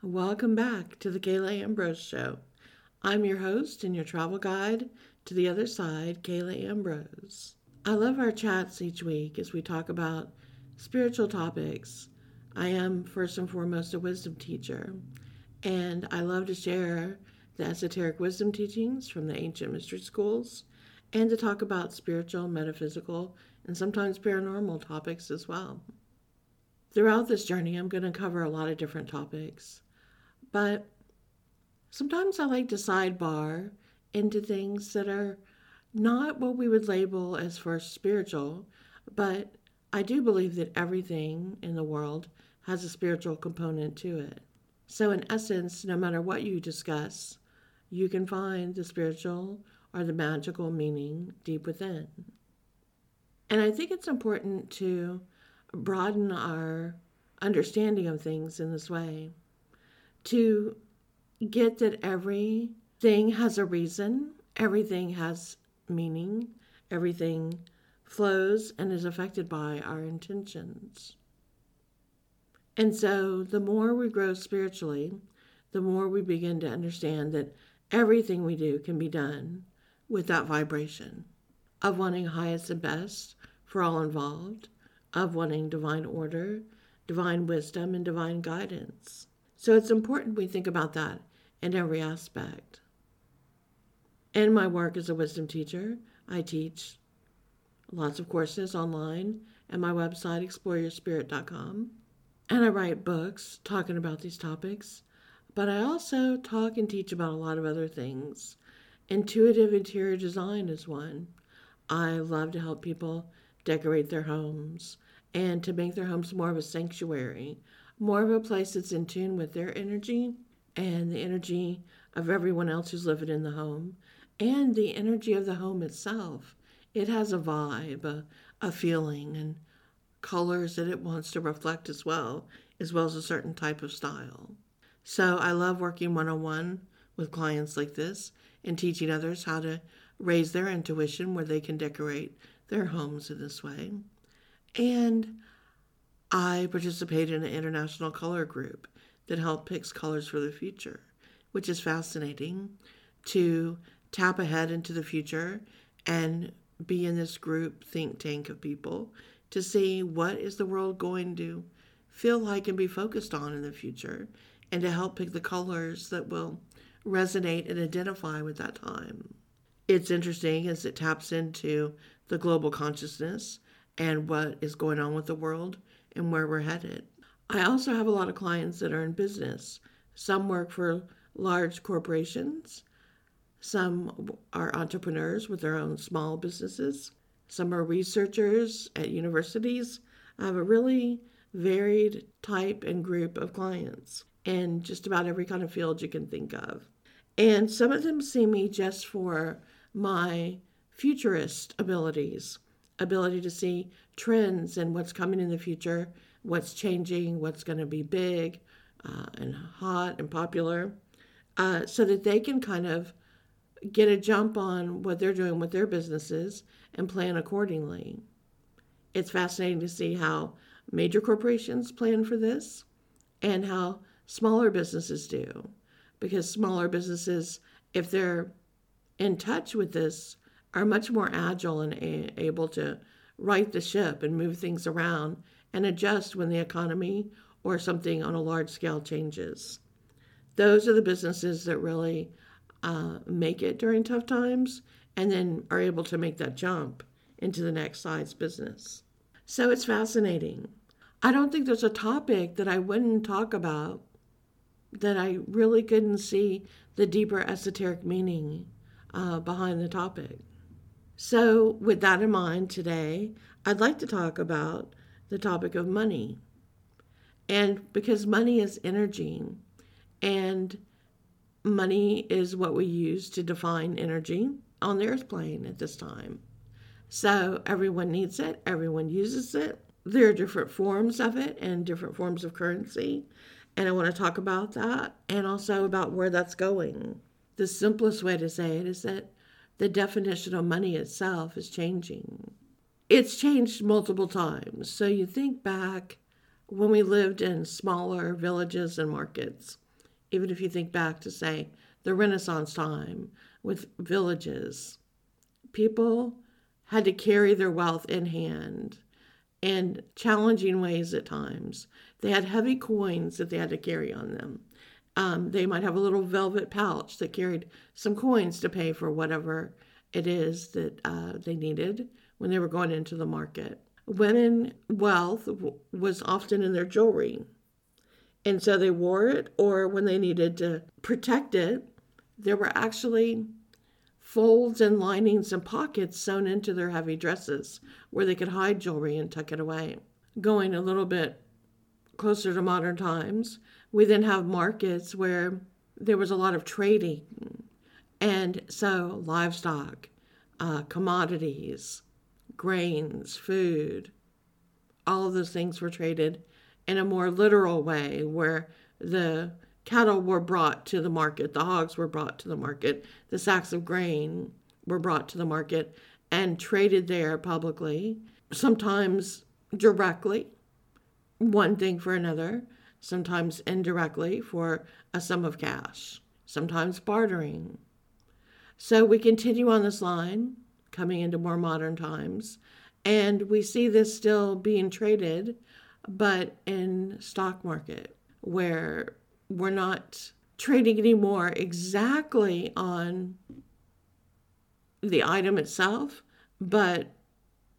Welcome back to the Kala Ambrose Show. I'm your host and your travel guide to the other side, Kala Ambrose. I love our chats each week as we talk about spiritual topics. I am first and foremost a wisdom teacher, and I love to share the esoteric wisdom teachings from the ancient mystery schools and to talk about spiritual, metaphysical, and sometimes paranormal topics as well. Throughout this journey, I'm going to cover a lot of different topics, but sometimes I like to sidebar into things that are not what we would label as first spiritual, but I do believe that everything in the world has a spiritual component to it. So, in essence, no matter what you discuss, you can find the spiritual or the magical meaning deep within. And I think it's important to broaden our understanding of things in this way, to get that everything has a reason, everything has meaning, everything flows and is affected by our intentions. And so, the more we grow spiritually, the more we begin to understand that everything we do can be done with that vibration of wanting highest and best for all involved, of wanting divine order, divine wisdom, and divine guidance. So it's important we think about that in every aspect. In my work as a wisdom teacher, I teach lots of courses online at my website, exploreyourspirit.com. And I write books talking about these topics. But I also talk and teach about a lot of other things. Intuitive interior design is one. I love to help people decorate their homes and to make their homes more of a sanctuary, more of a place that's in tune with their energy and the energy of everyone else who's living in the home and the energy of the home itself. It has a vibe, a, a feeling, and colors that it wants to reflect as well, as well as a certain type of style. So I love working one on one with clients like this and teaching others how to raise their intuition where they can decorate their homes in this way. And I participate in an international color group that help picks colors for the future, which is fascinating to tap ahead into the future and be in this group think tank of people to see what is the world going to feel like and be focused on in the future and to help pick the colors that will resonate and identify with that time. It's interesting as it taps into the global consciousness and what is going on with the world and where we're headed. I also have a lot of clients that are in business. Some work for large corporations, some are entrepreneurs with their own small businesses, some are researchers at universities. I have a really varied type and group of clients in just about every kind of field you can think of. And some of them see me just for my futurist abilities ability to see trends and what's coming in the future, what's changing, what's going to be big uh, and hot and popular, uh, so that they can kind of get a jump on what they're doing with their businesses and plan accordingly. It's fascinating to see how major corporations plan for this and how smaller businesses do. Because smaller businesses, if they're in touch with this, are much more agile and a- able to right the ship and move things around and adjust when the economy or something on a large scale changes. Those are the businesses that really uh, make it during tough times and then are able to make that jump into the next size business. So it's fascinating. I don't think there's a topic that I wouldn't talk about that I really couldn't see the deeper esoteric meaning uh, behind the topic. So, with that in mind, today I'd like to talk about the topic of money. And because money is energy, and money is what we use to define energy on the earth plane at this time. So, everyone needs it, everyone uses it. There are different forms of it and different forms of currency. And I want to talk about that and also about where that's going. The simplest way to say it is that the definition of money itself is changing. It's changed multiple times. So you think back when we lived in smaller villages and markets, even if you think back to, say, the Renaissance time with villages, people had to carry their wealth in hand in challenging ways at times. They had heavy coins that they had to carry on them. Um, they might have a little velvet pouch that carried some coins to pay for whatever it is that uh, they needed when they were going into the market. Women wealth w- was often in their jewelry. And so they wore it, or when they needed to protect it, there were actually folds and linings and pockets sewn into their heavy dresses where they could hide jewelry and tuck it away. Going a little bit closer to modern times, we then have markets where there was a lot of trading. And so livestock, uh, commodities, grains, food, all of those things were traded in a more literal way where the cattle were brought to the market, the hogs were brought to the market, the sacks of grain were brought to the market and traded there publicly, sometimes directly, one thing for another, sometimes indirectly for a sum of cash, sometimes bartering. So we continue on this line, coming into more modern times, and we see this still being traded, but in stock market, where we're not trading anymore exactly on the item itself, but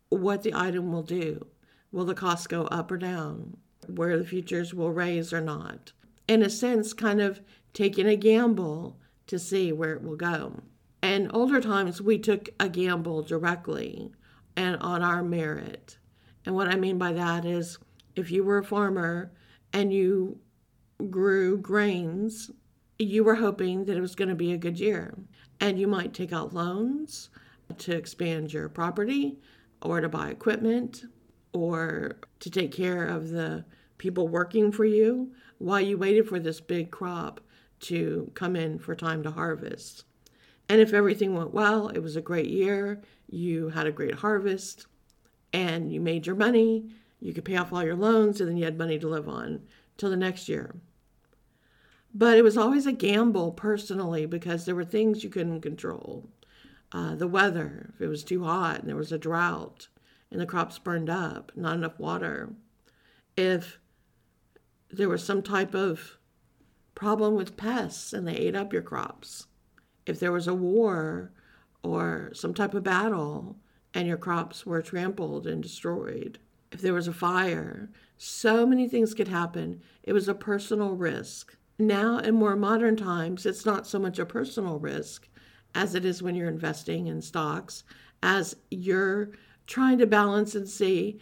what the item will do. Will the cost go up or down? Where the futures will raise or not? In a sense, kind of taking a gamble to see where it will go. And older times, we took a gamble directly and on our merit. And what I mean by that is if you were a farmer and you grew grains, you were hoping that it was going to be a good year. And you might take out loans to expand your property or to buy equipment or to take care of the people working for you while you waited for this big crop to come in for time to harvest. And if everything went well, it was a great year, you had a great harvest, and you made your money, you could pay off all your loans, and then you had money to live on till the next year. But it was always a gamble personally because there were things you couldn't control. Uh, the weather, if it was too hot and there was a drought and the crops burned up, not enough water. If there was some type of problem with pests and they ate up your crops. If there was a war or some type of battle and your crops were trampled and destroyed. If there was a fire, so many things could happen. It was a personal risk. Now, in more modern times, it's not so much a personal risk as it is when you're investing in stocks, as you're trying to balance and see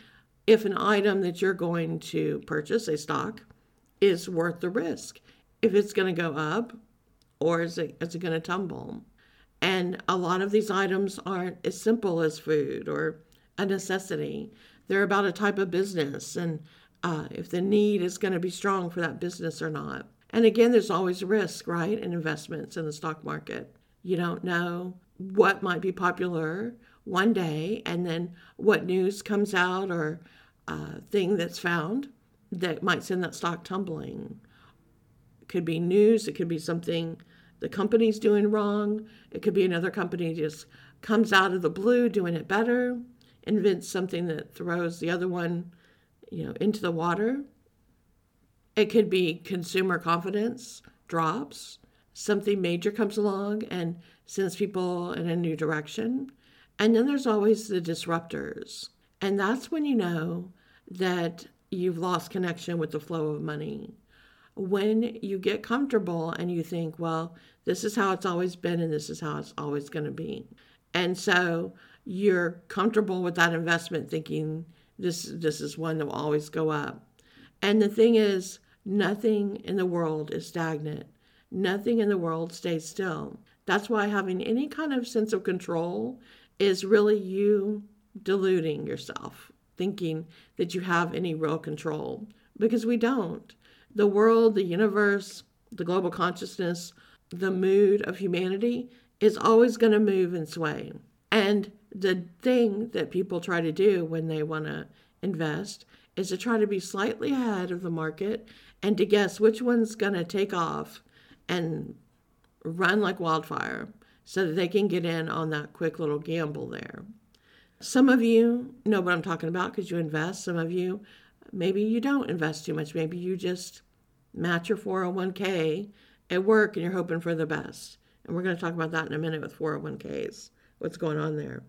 if an item that you're going to purchase, a stock, is worth the risk. If it's going to go up or is it, is it going to tumble? And a lot of these items aren't as simple as food or a necessity. They're about a type of business and uh, if the need is going to be strong for that business or not. And again, there's always risk, right, in investments in the stock market. You don't know what might be popular one day, and then what news comes out or uh, thing that's found that might send that stock tumbling. It could be news, it could be something the company's doing wrong, it could be another company just comes out of the blue doing it better, invents something that throws the other one, you know, into the water. It could be consumer confidence drops, something major comes along and sends people in a new direction. And then there's always the disruptors. And that's when you know that you've lost connection with the flow of money. When you get comfortable and you think, well, this is how it's always been and this is how it's always going to be. And so you're comfortable with that investment thinking this this is one that will always go up. And the thing is, Nothing in the world is stagnant. Nothing in the world stays still. That's why having any kind of sense of control is really you deluding yourself, thinking that you have any real control, because we don't. The world, the universe, the global consciousness, the mood of humanity is always going to move and sway. And the thing that people try to do when they want to invest is to try to be slightly ahead of the market and to guess which one's going to take off and run like wildfire so that they can get in on that quick little gamble there. Some of you know what I'm talking about because you invest. Some of you, maybe you don't invest too much. Maybe you just match your 401k at work and you're hoping for the best. And we're going to talk about that in a minute with 401ks, what's going on there.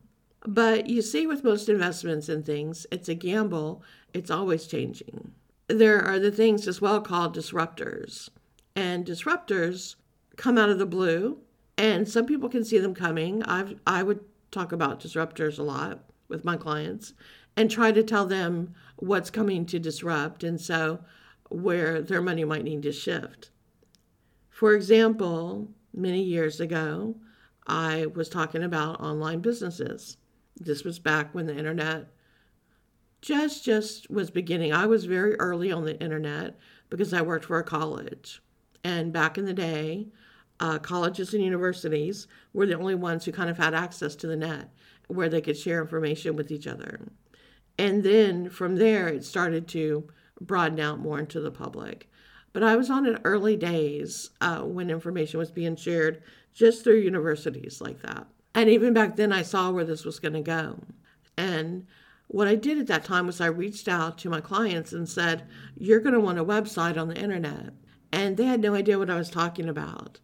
But you see, with most investments and things, it's a gamble, it's always changing. There are the things as well called disruptors. And disruptors come out of the blue, and some people can see them coming. I've, I would talk about disruptors a lot with my clients and try to tell them what's coming to disrupt and so where their money might need to shift. For example, many years ago, I was talking about online businesses. This was back when the internet just just was beginning. I was very early on the internet because I worked for a college. And back in the day, uh, colleges and universities were the only ones who kind of had access to the net where they could share information with each other. And then from there, it started to broaden out more into the public. But I was on in early days uh, when information was being shared just through universities like that. And even back then, I saw where this was going to go. And what I did at that time was I reached out to my clients and said, You're going to want a website on the internet. And they had no idea what I was talking about.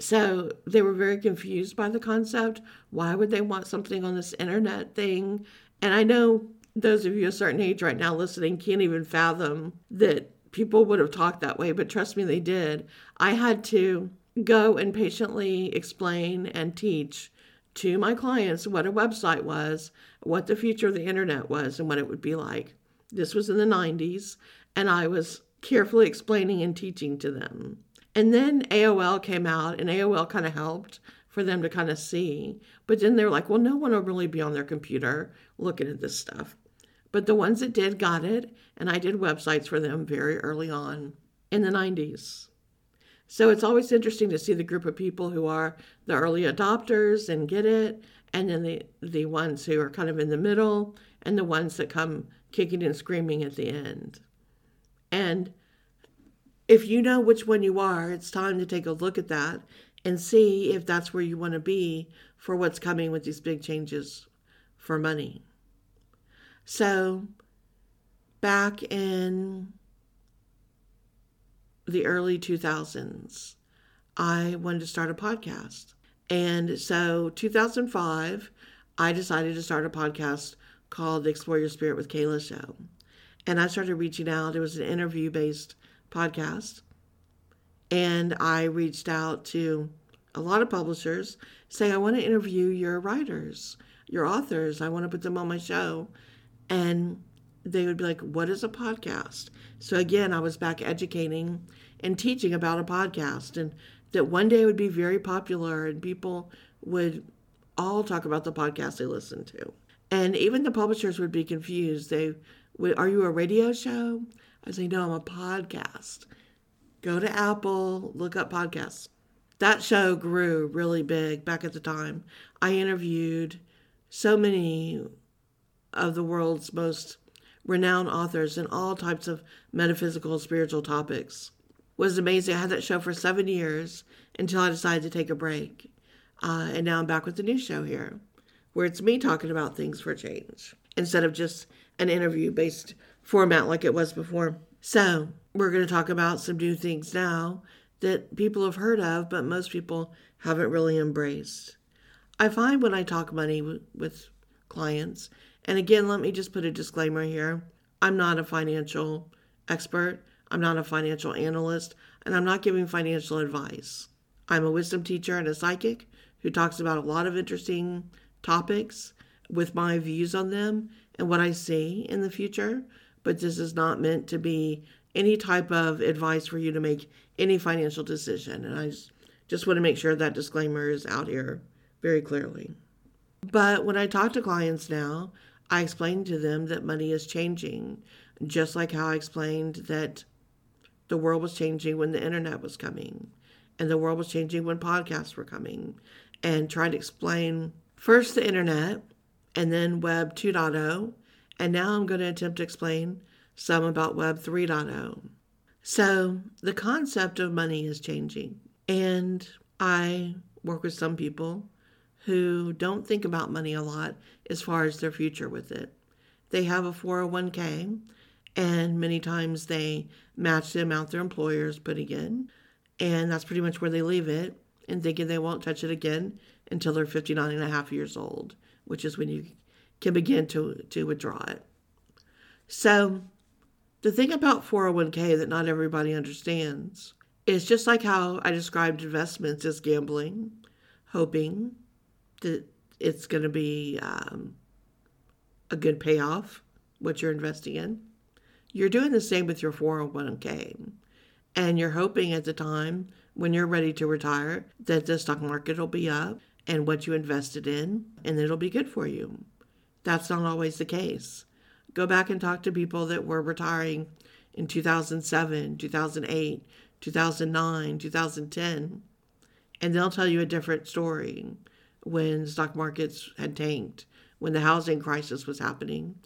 So they were very confused by the concept. Why would they want something on this internet thing? And I know those of you a certain age right now listening can't even fathom that people would have talked that way, but trust me, they did. I had to go and patiently explain and teach to my clients what a website was, what the future of the internet was, and what it would be like. This was in the 90s, and I was carefully explaining and teaching to them. And then AOL came out, and AOL kind of helped for them to kind of see. But then they're like, well, no one will really be on their computer looking at this stuff. But the ones that did got it, and I did websites for them very early on in the 90s. So it's always interesting to see the group of people who are the early adopters and get it, and then the, the ones who are kind of in the middle, and the ones that come kicking and screaming at the end. And if you know which one you are, it's time to take a look at that and see if that's where you want to be for what's coming with these big changes for money. So, back in the early 2000s, I wanted to start a podcast. And so, 2005, I decided to start a podcast called Explore Your Spirit with Kala Show. And I started reaching out. It was an interview based podcast. And I reached out to a lot of publishers saying, I want to interview your writers, your authors. I want to put them on my show and they would be like, What is a podcast? So again, I was back educating and teaching about a podcast, and that one day would be very popular and people would all talk about the podcast they listened to. And even the publishers would be confused. They would, Are you a radio show? I say, No, I'm a podcast. Go to Apple, look up podcasts. That show grew really big back at the time. I interviewed so many of the world's most renowned authors in all types of metaphysical spiritual topics. It was amazing. I had that show for seven years until I decided to take a break. Uh, and now I'm back with the new show here, where it's me talking about things for change instead of just an interview based format like it was before. So, we're going to talk about some new things now that people have heard of, but most people haven't really embraced. I find when I talk money with clients, and again, let me just put a disclaimer here I'm not a financial expert, I'm not a financial analyst, and I'm not giving financial advice. I'm a wisdom teacher and a psychic who talks about a lot of interesting topics with my views on them and what I see in the future, but this is not meant to be any type of advice for you to make any financial decision. And I just, just want to make sure that disclaimer is out here very clearly. But when I talk to clients now, I explain to them that money is changing, just like how I explained that the world was changing when the internet was coming, and the world was changing when podcasts were coming, and tried to explain first the internet and then Web 2.0, and now I'm going to attempt to explain some about Web 3.0. So the concept of money is changing. And I work with some people who don't think about money a lot as far as their future with it. They have a 401k, and many times they match the amount their employer is putting in, and that's pretty much where they leave it, and thinking they won't touch it again until they're 59 and a half years old, which is when you can begin to, to withdraw it. So, the thing about 401k that not everybody understands is just like how I described investments as gambling, hoping that it's going to be um, a good payoff, what you're investing in. You're doing the same with your 401k. And you're hoping at the time when you're ready to retire that the stock market will be up and what you invested in, and it'll be good for you. That's not always the case. Go back and talk to people that were retiring in 2007, 2008, 2009, 2010, and they'll tell you a different story when stock markets had tanked, when the housing crisis was happening,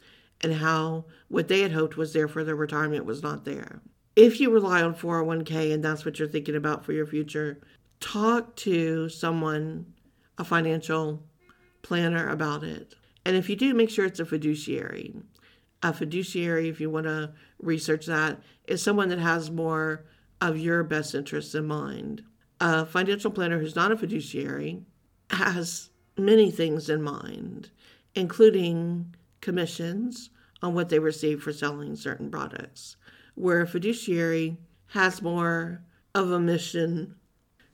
and how what they had hoped was there for their retirement was not there. If you rely on 401k and that's what you're thinking about for your future, talk to someone, a financial planner about it. And if you do, make sure it's a fiduciary. A fiduciary, if you want to research that, is someone that has more of your best interests in mind. A financial planner who's not a fiduciary has many things in mind, including commissions on what they receive for selling certain products, where a fiduciary has more of a mission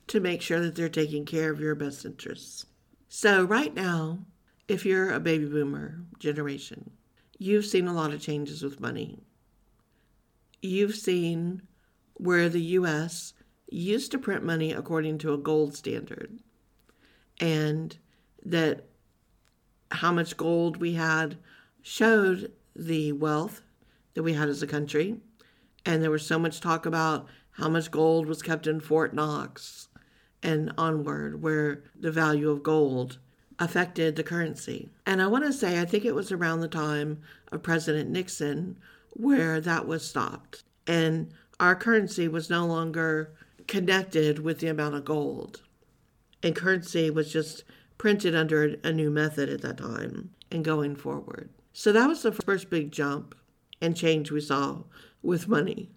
to make sure that they're taking care of your best interests. So, right now, if you're a baby boomer generation, you've seen a lot of changes with money. You've seen where the US used to print money according to a gold standard and that how much gold we had showed the wealth that we had as a country. And there was so much talk about how much gold was kept in Fort Knox and onward, where the value of gold affected the currency. And I want to say, I think it was around the time of President Nixon where that was stopped. And our currency was no longer connected with the amount of gold and currency was just printed under a new method at that time and going forward. So that was the first big jump and change we saw with money.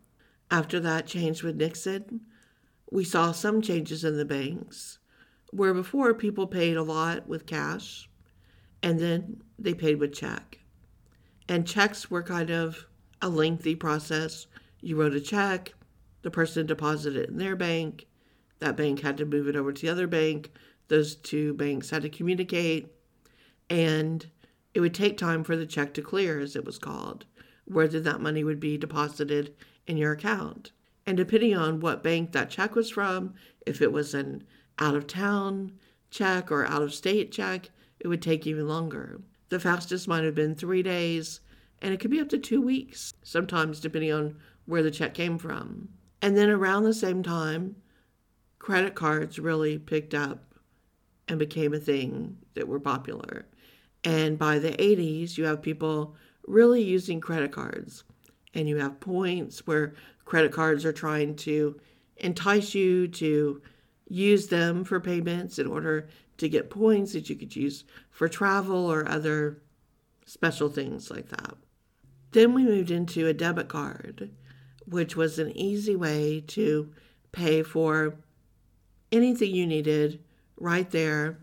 After that change with Nixon, we saw some changes in the banks where before people paid a lot with cash and then they paid with check. And checks were kind of a lengthy process. You wrote a check, the person deposited it in their bank, that bank had to move it over to the other bank. Those two banks had to communicate. And it would take time for the check to clear, as it was called, whether that money would be deposited in your account. And depending on what bank that check was from, if it was an out of town check or out of state check, it would take even longer. The fastest might have been three days, and it could be up to two weeks, sometimes depending on where the check came from. And then around the same time, credit cards really picked up and became a thing that were popular. And by the 80s, you have people really using credit cards. And you have points where credit cards are trying to entice you to use them for payments in order to get points that you could use for travel or other special things like that. Then we moved into a debit card, which was an easy way to pay for anything you needed right there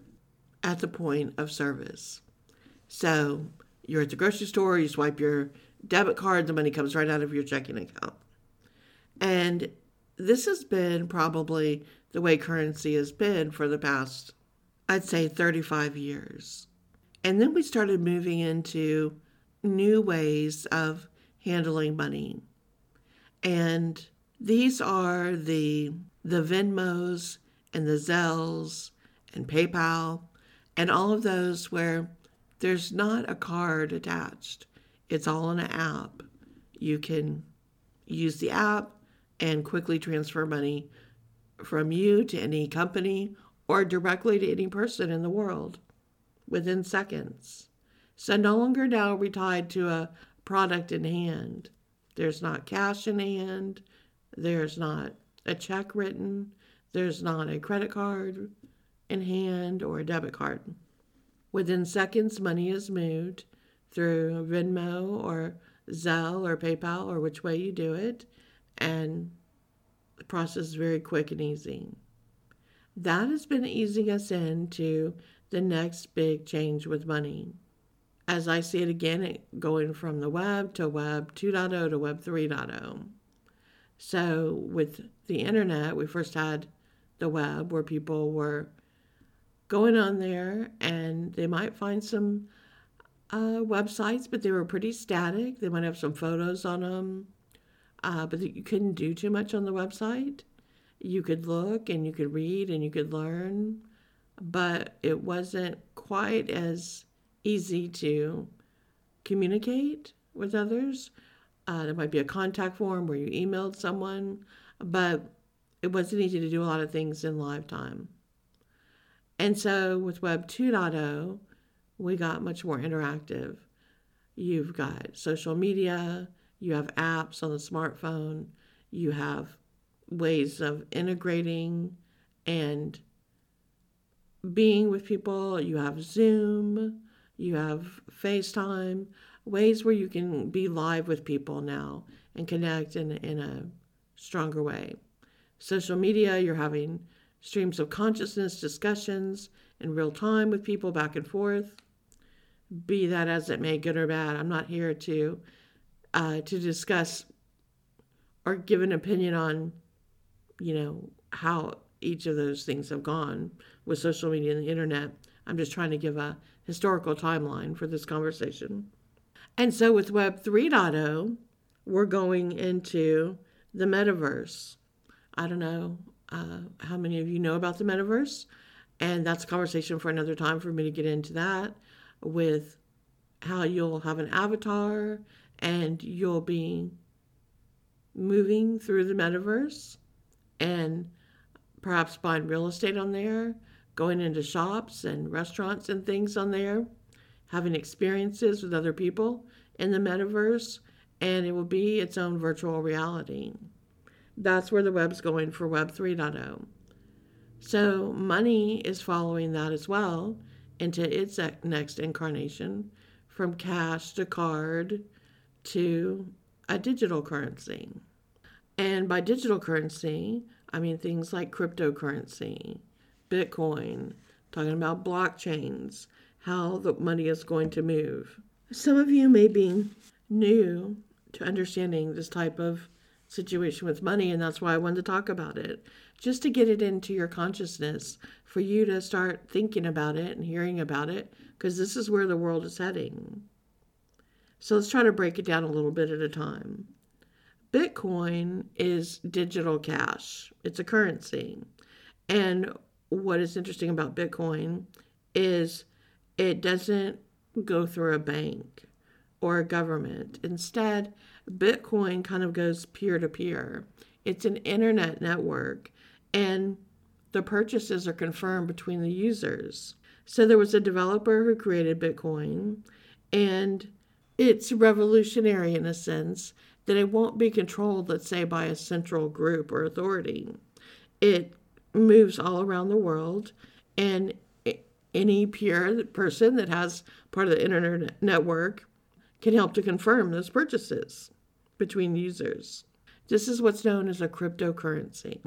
at the point of service. So you're at the grocery store, you swipe your debit card, the money comes right out of your checking account. And this has been probably the way currency has been for the past, I'd say, 35 years. And then we started moving into new ways of handling money. And these are the the Venmos and the Zelles and PayPal and all of those where there's not a card attached. It's all in an app. You can use the app and quickly transfer money from you to any company or directly to any person in the world within seconds. So no longer now are we tied to a product in hand. There's not cash in hand. There's not a check written. There's not a credit card in hand or a debit card. Within seconds, money is moved through Venmo or Zelle or PayPal or which way you do it, and process is very quick and easy. That has been easing us into the next big change with money. As I see it again, going from the web to Web 2.0 to Web 3.0. So, with the internet, we first had the web where people were going on there and they might find some uh, websites, but they were pretty static. They might have some photos on them, uh, but you couldn't do too much on the website. You could look and you could read and you could learn, but it wasn't quite as easy to communicate with others. Uh, there might be a contact form where you emailed someone, but it wasn't easy to do a lot of things in live time. And so with Web 2.0, we got much more interactive. You've got social media, you have apps on the smartphone, you have ways of integrating and being with people, you have Zoom, you have FaceTime, ways where you can be live with people now and connect in, in a stronger way. Social media, you're having streams of consciousness discussions in real time with people back and forth. Be that as it may, good or bad. I'm not here to uh, to discuss or give an opinion on, you know, how each of those things have gone with social media and the internet. I'm just trying to give a historical timeline for this conversation. And so with Web 3.0, we're going into the metaverse. I don't know uh, how many of you know about the metaverse, and that's a conversation for another time for me to get into that with how you'll have an avatar and you'll be moving through the metaverse and perhaps buying real estate on there, going into shops and restaurants and things on there, having experiences with other people in the metaverse, and it will be its own virtual reality. That's where the web's going for Web 3.0. So, money is following that as well into its next incarnation from cash to card to a digital currency. And by digital currency, I mean things like cryptocurrency, Bitcoin, talking about blockchains, how the money is going to move. Some of you may be new to understanding this type of situation with money, and that's why I wanted to talk about it. Just to get it into your consciousness, for you to start thinking about it and hearing about it, because this is where the world is heading. So let's try to break it down a little bit at a time. Bitcoin is digital cash, it's a currency. And what is interesting about Bitcoin is it doesn't go through a bank or a government. Instead, Bitcoin kind of goes peer to peer. It's an internet network, and the purchases are confirmed between the users. So there was a developer who created Bitcoin, and it's revolutionary in a sense that it won't be controlled, let's say, by a central group or authority. It moves all around the world, and any peer person that has part of the internet network can help to confirm those purchases between users. This is what's known as a cryptocurrency.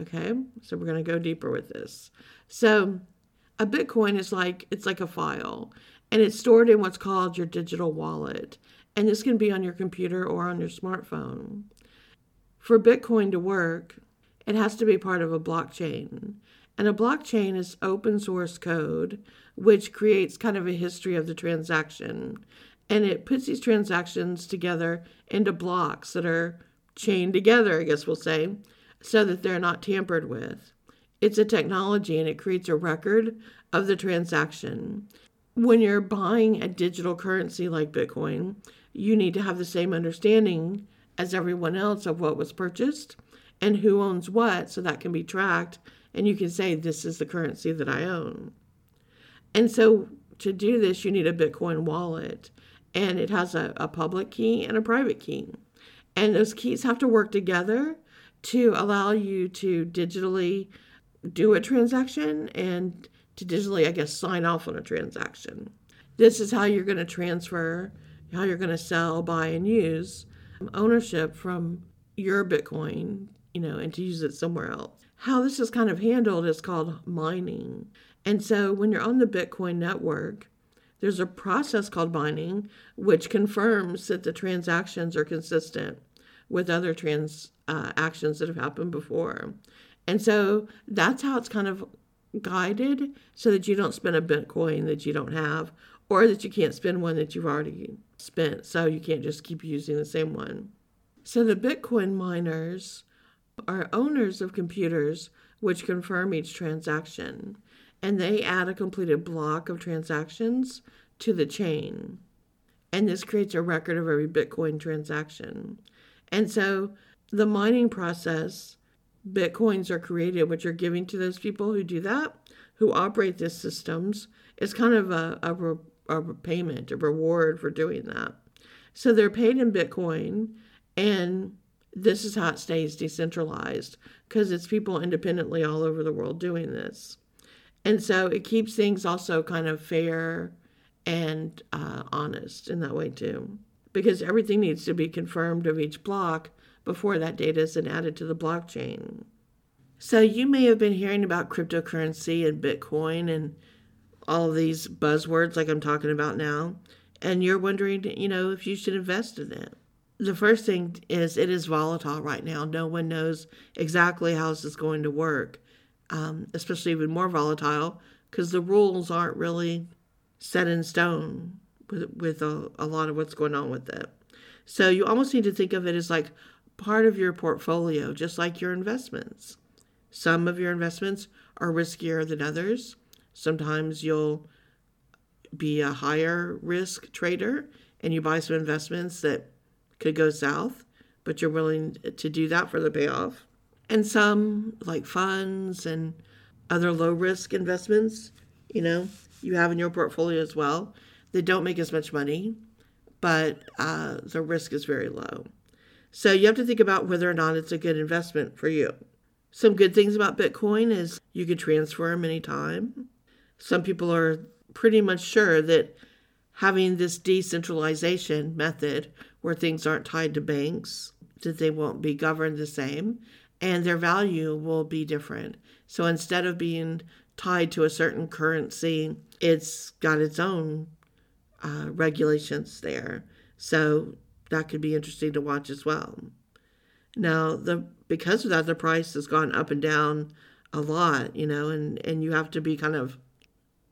Okay, so we're going to go deeper with this. So, a Bitcoin is like it's like a file, and it's stored in what's called your digital wallet, and this can be on your computer or on your smartphone. For Bitcoin to work, it has to be part of a blockchain, and a blockchain is open source code which creates kind of a history of the transaction and it puts these transactions together into blocks that are chained together, I guess we'll say, so that they're not tampered with. It's a technology and it creates a record of the transaction. When you're buying a digital currency like Bitcoin, you need to have the same understanding as everyone else of what was purchased and who owns what so that can be tracked and you can say, This is the currency that I own. And so to do this, you need a Bitcoin wallet and it has a, a public key and a private key. And those keys have to work together to allow you to digitally do a transaction and to digitally, I guess, sign off on a transaction. This is how you're going to transfer, how you're going to sell, buy, and use ownership from your Bitcoin, you know, and to use it somewhere else. How this is kind of handled is called mining. And so when you're on the Bitcoin network, there's a process called mining, which confirms that the transactions are consistent with other transactions uh, that have happened before. And so that's how it's kind of guided so that you don't spend a Bitcoin that you don't have or that you can't spend one that you've already spent. So you can't just keep using the same one. So the Bitcoin miners are owners of computers which confirm each transaction and they add a completed block of transactions to the chain. And this creates a record of every Bitcoin transaction. And so the mining process, Bitcoins are created, which are giving to those people who do that, who operate these systems. It's kind of a, a, a payment, a reward for doing that. So they're paid in Bitcoin, and this is how it stays decentralized because it's people independently all over the world doing this. And so it keeps things also kind of fair and uh, honest in that way too, because everything needs to be confirmed of each block before that data is then added to the blockchain. So you may have been hearing about cryptocurrency and Bitcoin and all these buzzwords like I'm talking about now, and you're wondering, you know, if you should invest in it. The first thing is it is volatile right now. No one knows exactly how this is going to work um, especially even more volatile because the rules aren't really set in stone with, with a, a lot of what's going on with it. So you almost need to think of it as like part of your portfolio, just like your investments. Some of your investments are riskier than others. Sometimes you'll be a higher risk trader and you buy some investments that could go south, but you're willing to do that for the payoff and some like funds and other low risk investments, you know, you have in your portfolio as well. They don't make as much money, but uh, the risk is very low. So you have to think about whether or not it's a good investment for you. Some good things about Bitcoin is you can transfer them anytime. Some people are pretty much sure that having this decentralization method where things aren't tied to banks, that they won't be governed the same, and their value will be different. So instead of being tied to a certain currency, it's got its own uh, regulations there. So that could be interesting to watch as well. Now, the because of that, the price has gone up and down a lot, you know, and, and you have to be kind of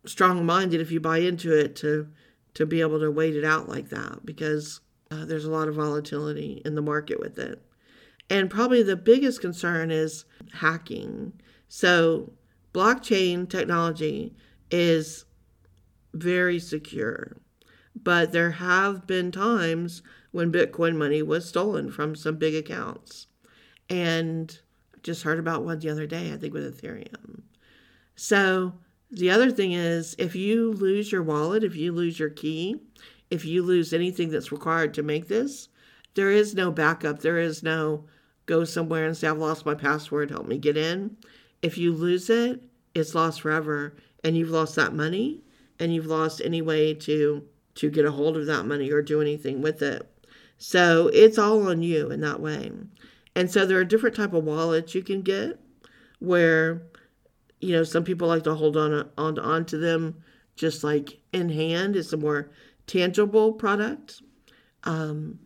strong minded if you buy into it to to be able to wait it out like that because uh, there's a lot of volatility in the market with it. And probably the biggest concern is hacking. So, blockchain technology is very secure, but there have been times when Bitcoin money was stolen from some big accounts. And I just heard about one the other day, I think with Ethereum. So, the other thing is if you lose your wallet, if you lose your key, if you lose anything that's required to make this, there is no backup. There is no go somewhere and say, I've lost my password, help me get in. If you lose it, it's lost forever. And you've lost that money and you've lost any way to to get a hold of that money or do anything with it. So it's all on you in that way. And so there are different type of wallets you can get where you know some people like to hold on on onto them just like in hand. It's a more tangible product. Um,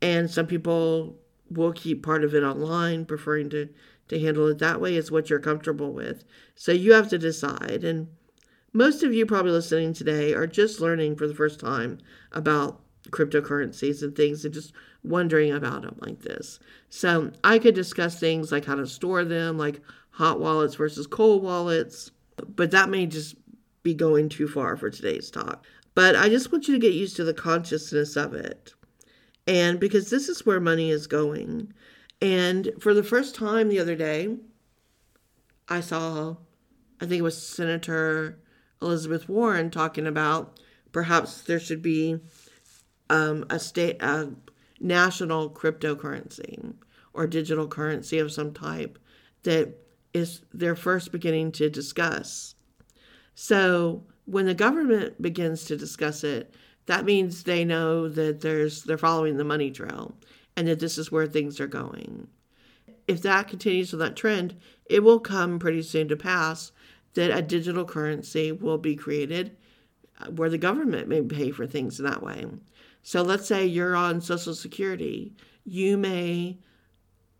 and some people we'll keep part of it online, preferring to, to handle it that way. It's what you're comfortable with. So you have to decide. And most of you probably listening today are just learning for the first time about cryptocurrencies and things and just wondering about them like this. So I could discuss things like how to store them, like hot wallets versus cold wallets, but that may just be going too far for today's talk. But I just want you to get used to the consciousness of it and because this is where money is going. And for the first time the other day, I saw, I think it was Senator Elizabeth Warren talking about perhaps there should be um, a state, a national cryptocurrency or digital currency of some type that is they're first beginning to discuss. So when the government begins to discuss it, that means they know that there's they're following the money trail and that this is where things are going. If that continues with that trend, it will come pretty soon to pass that a digital currency will be created uh, where the government may pay for things in that way. So let's say you're on Social Security, you may,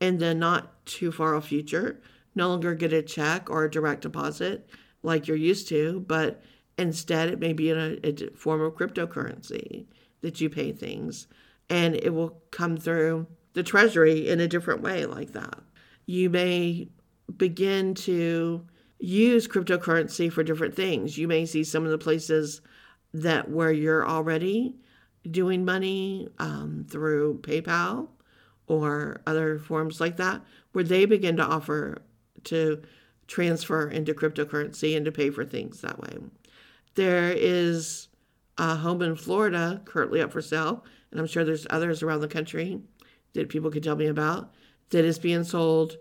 in the not too far off future, no longer get a check or a direct deposit like you're used to, but instead it may be in a, a form of cryptocurrency that you pay things, and it will come through the treasury in a different way like that. You may begin to use cryptocurrency for different things. You may see some of the places that where you're already doing money um, through PayPal or other forms like that, where they begin to offer to transfer into cryptocurrency and to pay for things that way. There is a home in Florida currently up for sale, and I'm sure there's others around the country that people could tell me about that is being sold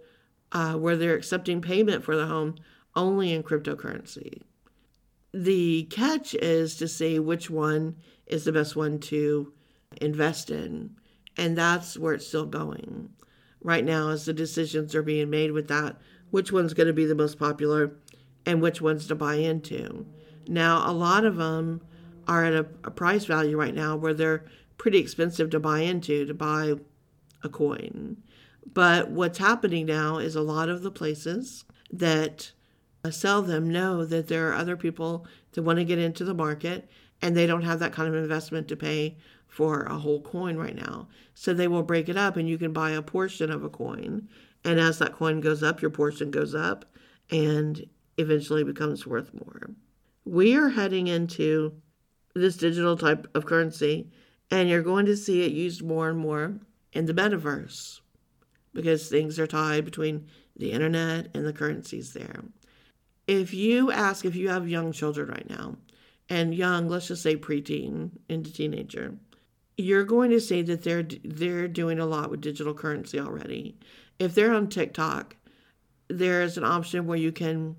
uh, where they're accepting payment for the home only in cryptocurrency. The catch is to see which one is the best one to invest in, and that's where it's still going. Right now, as the decisions are being made with that, which one's going to be the most popular and which ones to buy into. Now, a lot of them are at a, a price value right now where they're pretty expensive to buy into, to buy a coin. But what's happening now is a lot of the places that Uh, sell them know that there are other people that want to get into the market and they don't have that kind of investment to pay for a whole coin right now. So they will break it up and you can buy a portion of a coin. And as that coin goes up, your portion goes up and eventually becomes worth more. We are heading into this digital type of currency and you're going to see it used more and more in the metaverse because things are tied between the internet and the currencies there. If you ask if you have young children right now, and young, let's just say preteen into teenager, you're going to see that they're they're doing a lot with digital currency already. If they're on TikTok, there's an option where you can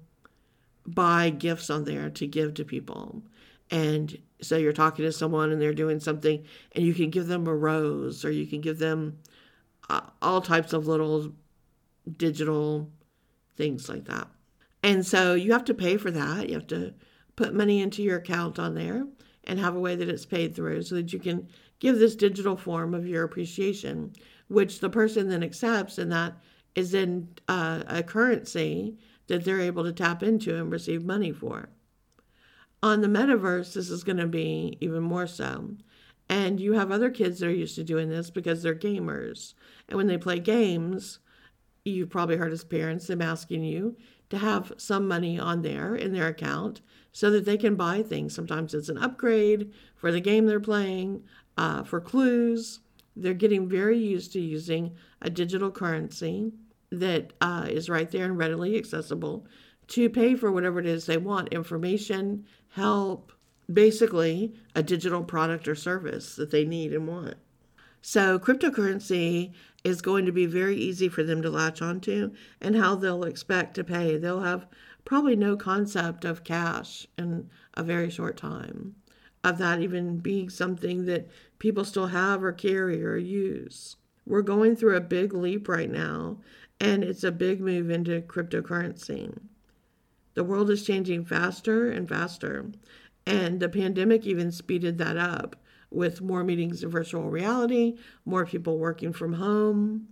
buy gifts on there to give to people. And so you're talking to someone and they're doing something and you can give them a rose or you can give them uh, all types of little digital things like that. And so you have to pay for that. You have to put money into your account on there and have a way that it's paid through so that you can give this digital form of your appreciation, which the person then accepts, and that is in uh, a currency that they're able to tap into and receive money for. On the metaverse, this is going to be even more so. And you have other kids that are used to doing this because they're gamers. And when they play games, you've probably heard as parents them asking you to have some money on there in their account so that they can buy things. Sometimes it's an upgrade for the game they're playing, uh, for clues. They're getting very used to using a digital currency that uh, is right there and readily accessible to pay for whatever it is they want information, help, basically a digital product or service that they need and want. So, cryptocurrency is going to be very easy for them to latch onto and how they'll expect to pay. They'll have probably no concept of cash in a very short time, of that even being something that people still have or carry or use. We're going through a big leap right now, and it's a big move into cryptocurrency. The world is changing faster and faster, and the pandemic even speeded that up with more meetings in virtual reality, more people working from home,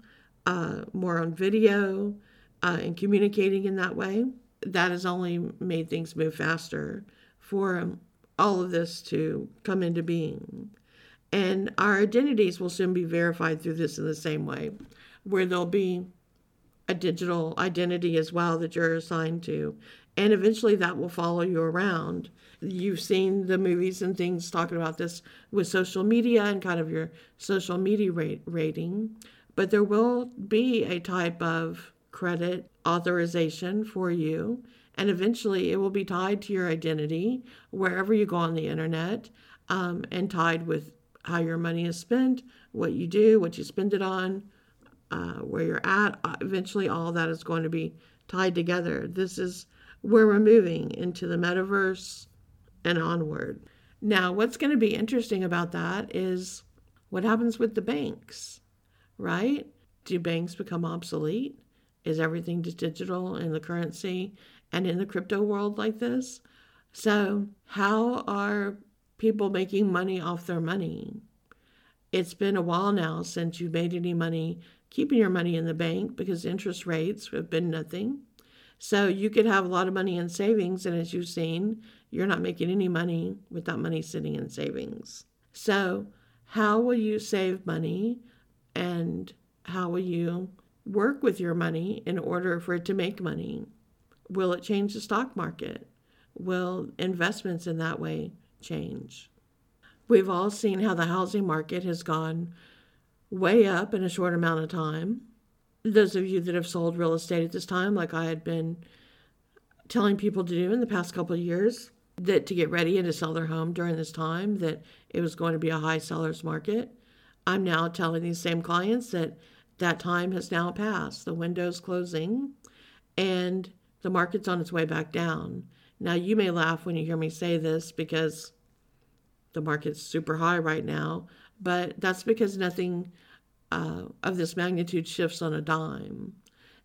uh, more on video, uh, and communicating in that way. That has only made things move faster for um, all of this to come into being. And our identities will soon be verified through this in the same way, where there'll be a digital identity as well that you're assigned to. And eventually that will follow you around you've seen the movies and things talking about this with social media and kind of your social media rate, rating, but there will be a type of credit authorization for you, and eventually it will be tied to your identity wherever you go on the internet um, and tied with how your money is spent, what you do, what you spend it on, uh, where you're at, uh, eventually all that is going to be tied together. This is where we're moving into the metaverse and onward. Now, what's going to be interesting about that is what happens with the banks, right? Do banks become obsolete? Is everything just digital in the currency and in the crypto world like this? So, how are people making money off their money? It's been a while now since you made any money keeping your money in the bank because interest rates have been nothing. So you could have a lot of money in savings, and as you've seen, you're not making any money with that money sitting in savings. So, how will you save money and how will you work with your money in order for it to make money? Will it change the stock market? Will investments in that way change? We've all seen how the housing market has gone way up in a short amount of time. Those of you that have sold real estate at this time, like I had been telling people to do in the past couple of years, that to get ready and to sell their home during this time, that it was going to be a high seller's market. I'm now telling these same clients that that time has now passed. The window's closing and the market's on its way back down. Now, you may laugh when you hear me say this because the market's super high right now, but that's because nothing uh, of this magnitude shifts on a dime.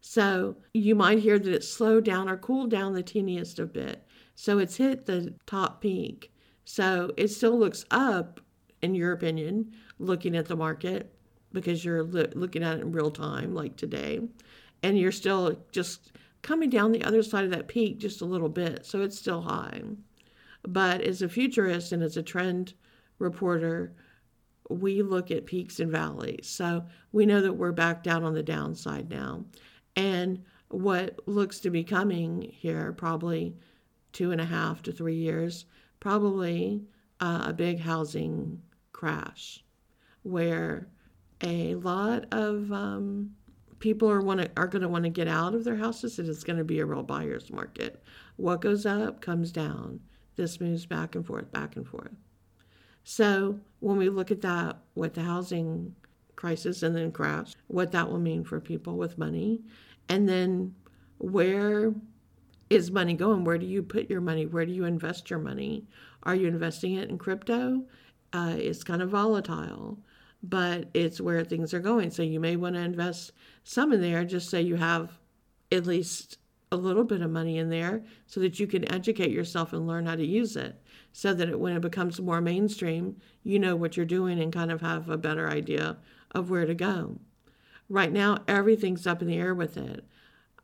So you might hear that it slowed down or cooled down the teeniest of bit. So it's hit the top peak. So it still looks up, in your opinion, looking at the market because you're lo- looking at it in real time, like today, and you're still just coming down the other side of that peak just a little bit. So it's still high. But as a futurist and as a trend reporter, we look at peaks and valleys. So we know that we're back down on the downside now. And what looks to be coming here, probably two and a half to three years, probably uh, a big housing crash where a lot of um, people are are going to want to get out of their houses and it's going to be a real buyer's market. What goes up comes down. This moves back and forth, back and forth. So when we look at that with the housing crisis and then crash, what that will mean for people with money, and then where is money going? Where do you put your money? Where do you invest your money? Are you investing it in crypto? Uh, it's kind of volatile, but it's where things are going. So you may want to invest some in there just so you have at least a little bit of money in there so that you can educate yourself and learn how to use it so that it, when it becomes more mainstream, you know what you're doing and kind of have a better idea of where to go. Right now, everything's up in the air with it.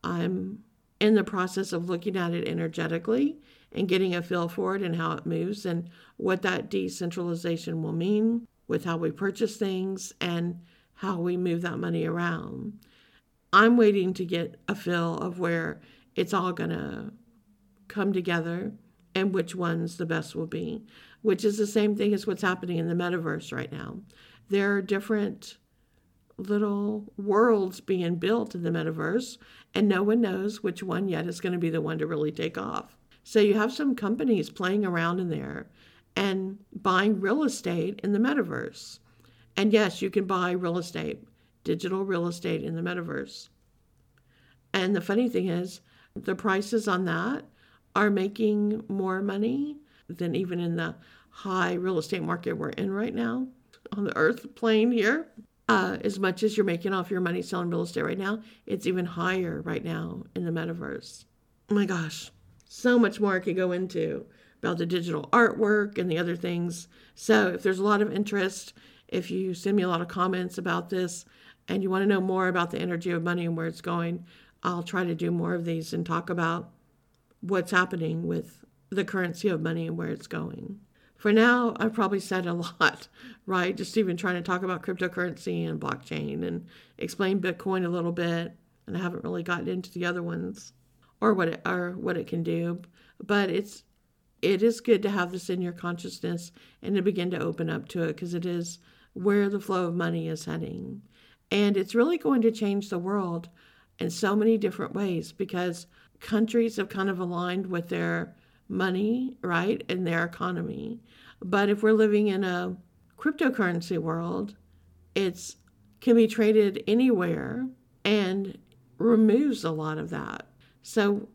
I'm in the process of looking at it energetically and getting a feel for it and how it moves and what that decentralization will mean with how we purchase things and how we move that money around. I'm waiting to get a feel of where it's all going to come together and which ones the best will be, which is the same thing as what's happening in the metaverse right now. There are different little worlds being built in the metaverse, and no one knows which one yet is going to be the one to really take off. So you have some companies playing around in there and buying real estate in the metaverse. And yes, you can buy real estate, digital real estate in the metaverse. And the funny thing is, the prices on that are making more money than even in the high real estate market we're in right now on the earth plane here. Uh, as much as you're making off your money selling real estate right now, it's even higher right now in the metaverse. Oh my gosh, so much more I could go into about the digital artwork and the other things. So if there's a lot of interest, if you send me a lot of comments about this and you want to know more about the energy of money and where it's going, I'll try to do more of these and talk about what's happening with the currency of money and where it's going. For now, I've probably said a lot, right? Just even trying to talk about cryptocurrency and blockchain and explain Bitcoin a little bit, and I haven't really gotten into the other ones or what it or what it can do. But it's it is good to have this in your consciousness and to begin to open up to it because it is where the flow of money is heading. And it's really going to change the world in so many different ways because countries have kind of aligned with their money, right, and their economy. But if we're living in a cryptocurrency world, it's can be traded anywhere and removes a lot of that. So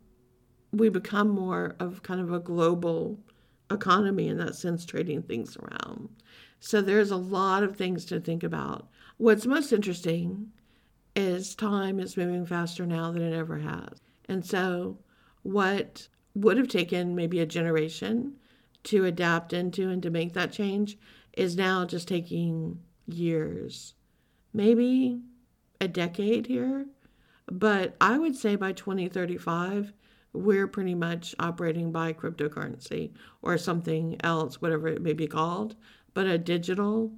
we become more of kind of a global economy in that sense, trading things around. So there's a lot of things to think about. What's most interesting is time is moving faster now than it ever has. And so what would have taken maybe a generation to adapt into and to make that change is now just taking years, maybe a decade here. But I would say by 2035, we're pretty much operating by cryptocurrency or something else, whatever it may be called, but a digital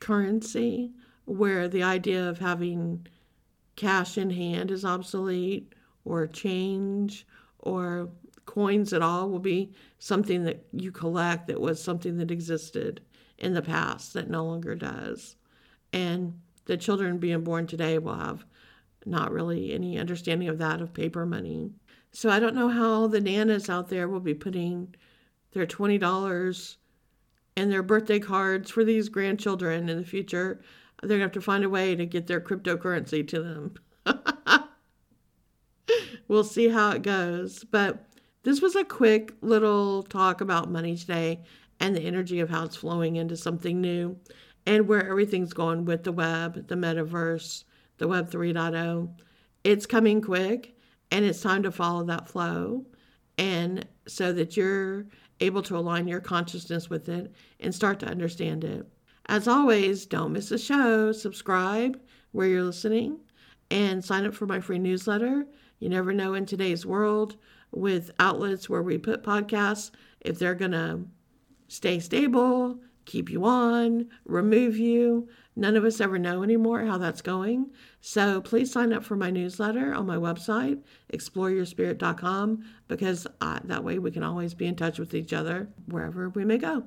currency where the idea of having cash in hand is obsolete or change or coins at all will be something that you collect that was something that existed in the past that no longer does. And the children being born today will have not really any understanding of that, of paper money. So I don't know how the nanas out there will be putting their $20 and their birthday cards for these grandchildren in the future. They're going to have to find a way to get their cryptocurrency to them. We'll see how it goes. But this was a quick little talk about money today and the energy of how it's flowing into something new and where everything's going with the web, the metaverse, the web 3.0. It's coming quick and it's time to follow that flow and so that you're able to align your consciousness with it and start to understand it. As always, don't miss a show. Subscribe where you're listening and sign up for my free newsletter. You never know in today's world with outlets where we put podcasts if they're going to stay stable, keep you on, remove you. None of us ever know anymore how that's going. So please sign up for my newsletter on my website, exploreyourspirit.com, because uh, that way we can always be in touch with each other wherever we may go.